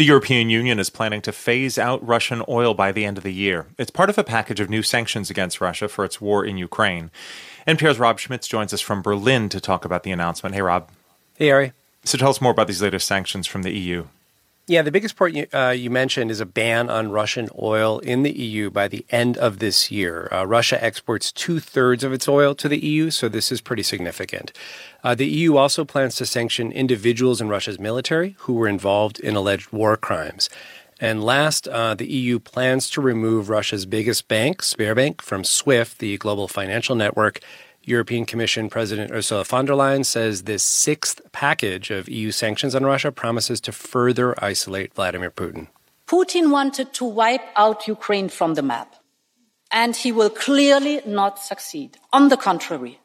The European Union is planning to phase out Russian oil by the end of the year. It's part of a package of new sanctions against Russia for its war in Ukraine. NPR's Rob Schmitz joins us from Berlin to talk about the announcement. Hey, Rob. Hey, Ari. So tell us more about these latest sanctions from the EU. Yeah, the biggest part you, uh, you, mentioned is a ban on Russian oil in the EU by the end of this year. Uh, Russia exports two thirds of its oil to the EU, so this is pretty significant. Uh, the EU also plans to sanction individuals in Russia's military who were involved in alleged war crimes. And last, uh, the EU plans to remove Russia's biggest bank, Sberbank, from SWIFT, the global financial network, European Commission President Ursula von der Leyen says this sixth package of EU sanctions on Russia promises to further isolate Vladimir Putin. Putin wanted to wipe out Ukraine from the map, and he will clearly not succeed. On the contrary,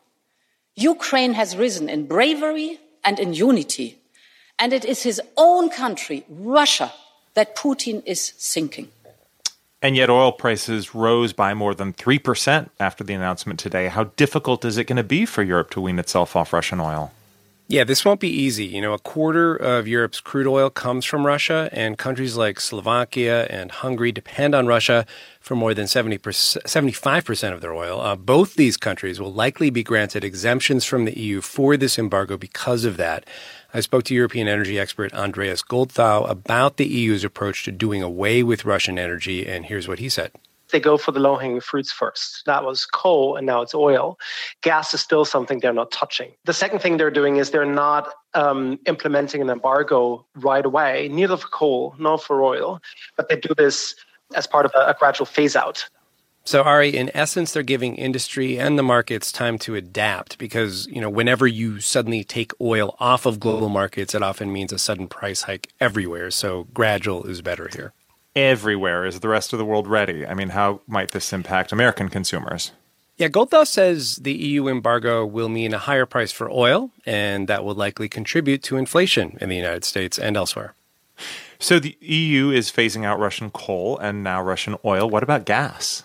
Ukraine has risen in bravery and in unity, and it is his own country, Russia, that Putin is sinking. And yet, oil prices rose by more than 3% after the announcement today. How difficult is it going to be for Europe to wean itself off Russian oil? Yeah, this won't be easy. You know, a quarter of Europe's crude oil comes from Russia, and countries like Slovakia and Hungary depend on Russia for more than 70 75% of their oil. Uh, both these countries will likely be granted exemptions from the EU for this embargo because of that. I spoke to European energy expert Andreas Goldthau about the EU's approach to doing away with Russian energy, and here's what he said they go for the low hanging fruits first. That was coal and now it's oil. Gas is still something they're not touching. The second thing they're doing is they're not um, implementing an embargo right away, neither for coal nor for oil, but they do this as part of a, a gradual phase out. So Ari, in essence, they're giving industry and the markets time to adapt because, you know, whenever you suddenly take oil off of global markets, it often means a sudden price hike everywhere. So gradual is better here. Everywhere. Is the rest of the world ready? I mean, how might this impact American consumers? Yeah, Goldthau says the EU embargo will mean a higher price for oil, and that will likely contribute to inflation in the United States and elsewhere. So the EU is phasing out Russian coal and now Russian oil. What about gas?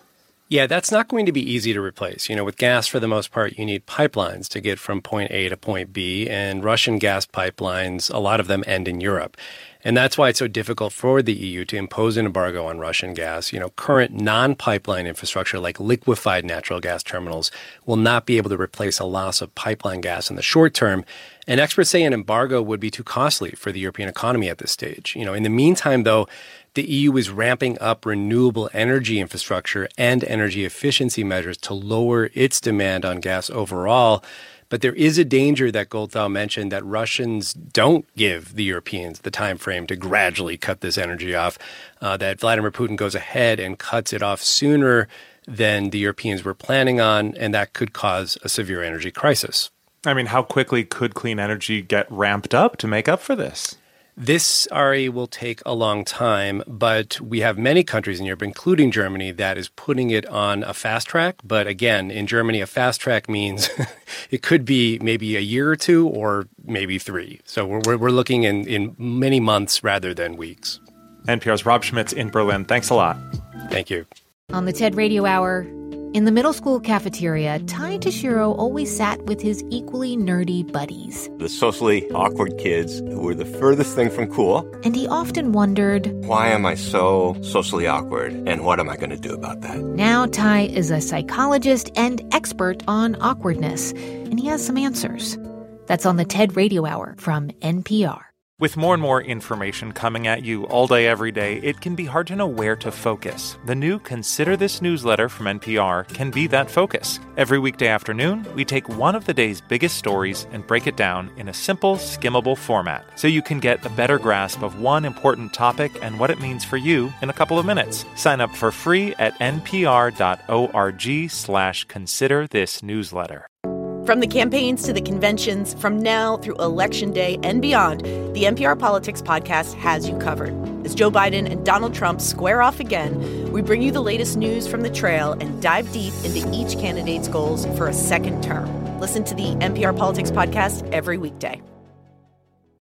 Yeah, that's not going to be easy to replace. You know, with gas, for the most part, you need pipelines to get from point A to point B, and Russian gas pipelines, a lot of them end in Europe. And that's why it's so difficult for the EU to impose an embargo on Russian gas. You know, current non pipeline infrastructure like liquefied natural gas terminals will not be able to replace a loss of pipeline gas in the short term. And experts say an embargo would be too costly for the European economy at this stage. You know, in the meantime, though, the EU is ramping up renewable energy infrastructure and energy efficiency measures to lower its demand on gas overall. But there is a danger that Goldthau mentioned that Russians don't give the Europeans the time frame to gradually cut this energy off, uh, that Vladimir Putin goes ahead and cuts it off sooner than the Europeans were planning on, and that could cause a severe energy crisis. I mean, how quickly could clean energy get ramped up to make up for this? This, Ari, will take a long time, but we have many countries in Europe, including Germany, that is putting it on a fast track. But again, in Germany, a fast track means it could be maybe a year or two or maybe three. So we're, we're looking in, in many months rather than weeks. NPR's Rob Schmitz in Berlin. Thanks a lot. Thank you. On the TED Radio Hour, in the middle school cafeteria, Ty Tashiro always sat with his equally nerdy buddies. The socially awkward kids who were the furthest thing from cool. And he often wondered, Why am I so socially awkward? And what am I going to do about that? Now, Ty is a psychologist and expert on awkwardness, and he has some answers. That's on the TED Radio Hour from NPR. With more and more information coming at you all day, every day, it can be hard to know where to focus. The new Consider This newsletter from NPR can be that focus. Every weekday afternoon, we take one of the day's biggest stories and break it down in a simple, skimmable format so you can get a better grasp of one important topic and what it means for you in a couple of minutes. Sign up for free at npr.org slash consider this newsletter. From the campaigns to the conventions, from now through Election Day and beyond, the NPR Politics podcast has you covered. As Joe Biden and Donald Trump square off again, we bring you the latest news from the trail and dive deep into each candidate's goals for a second term. Listen to the NPR Politics podcast every weekday.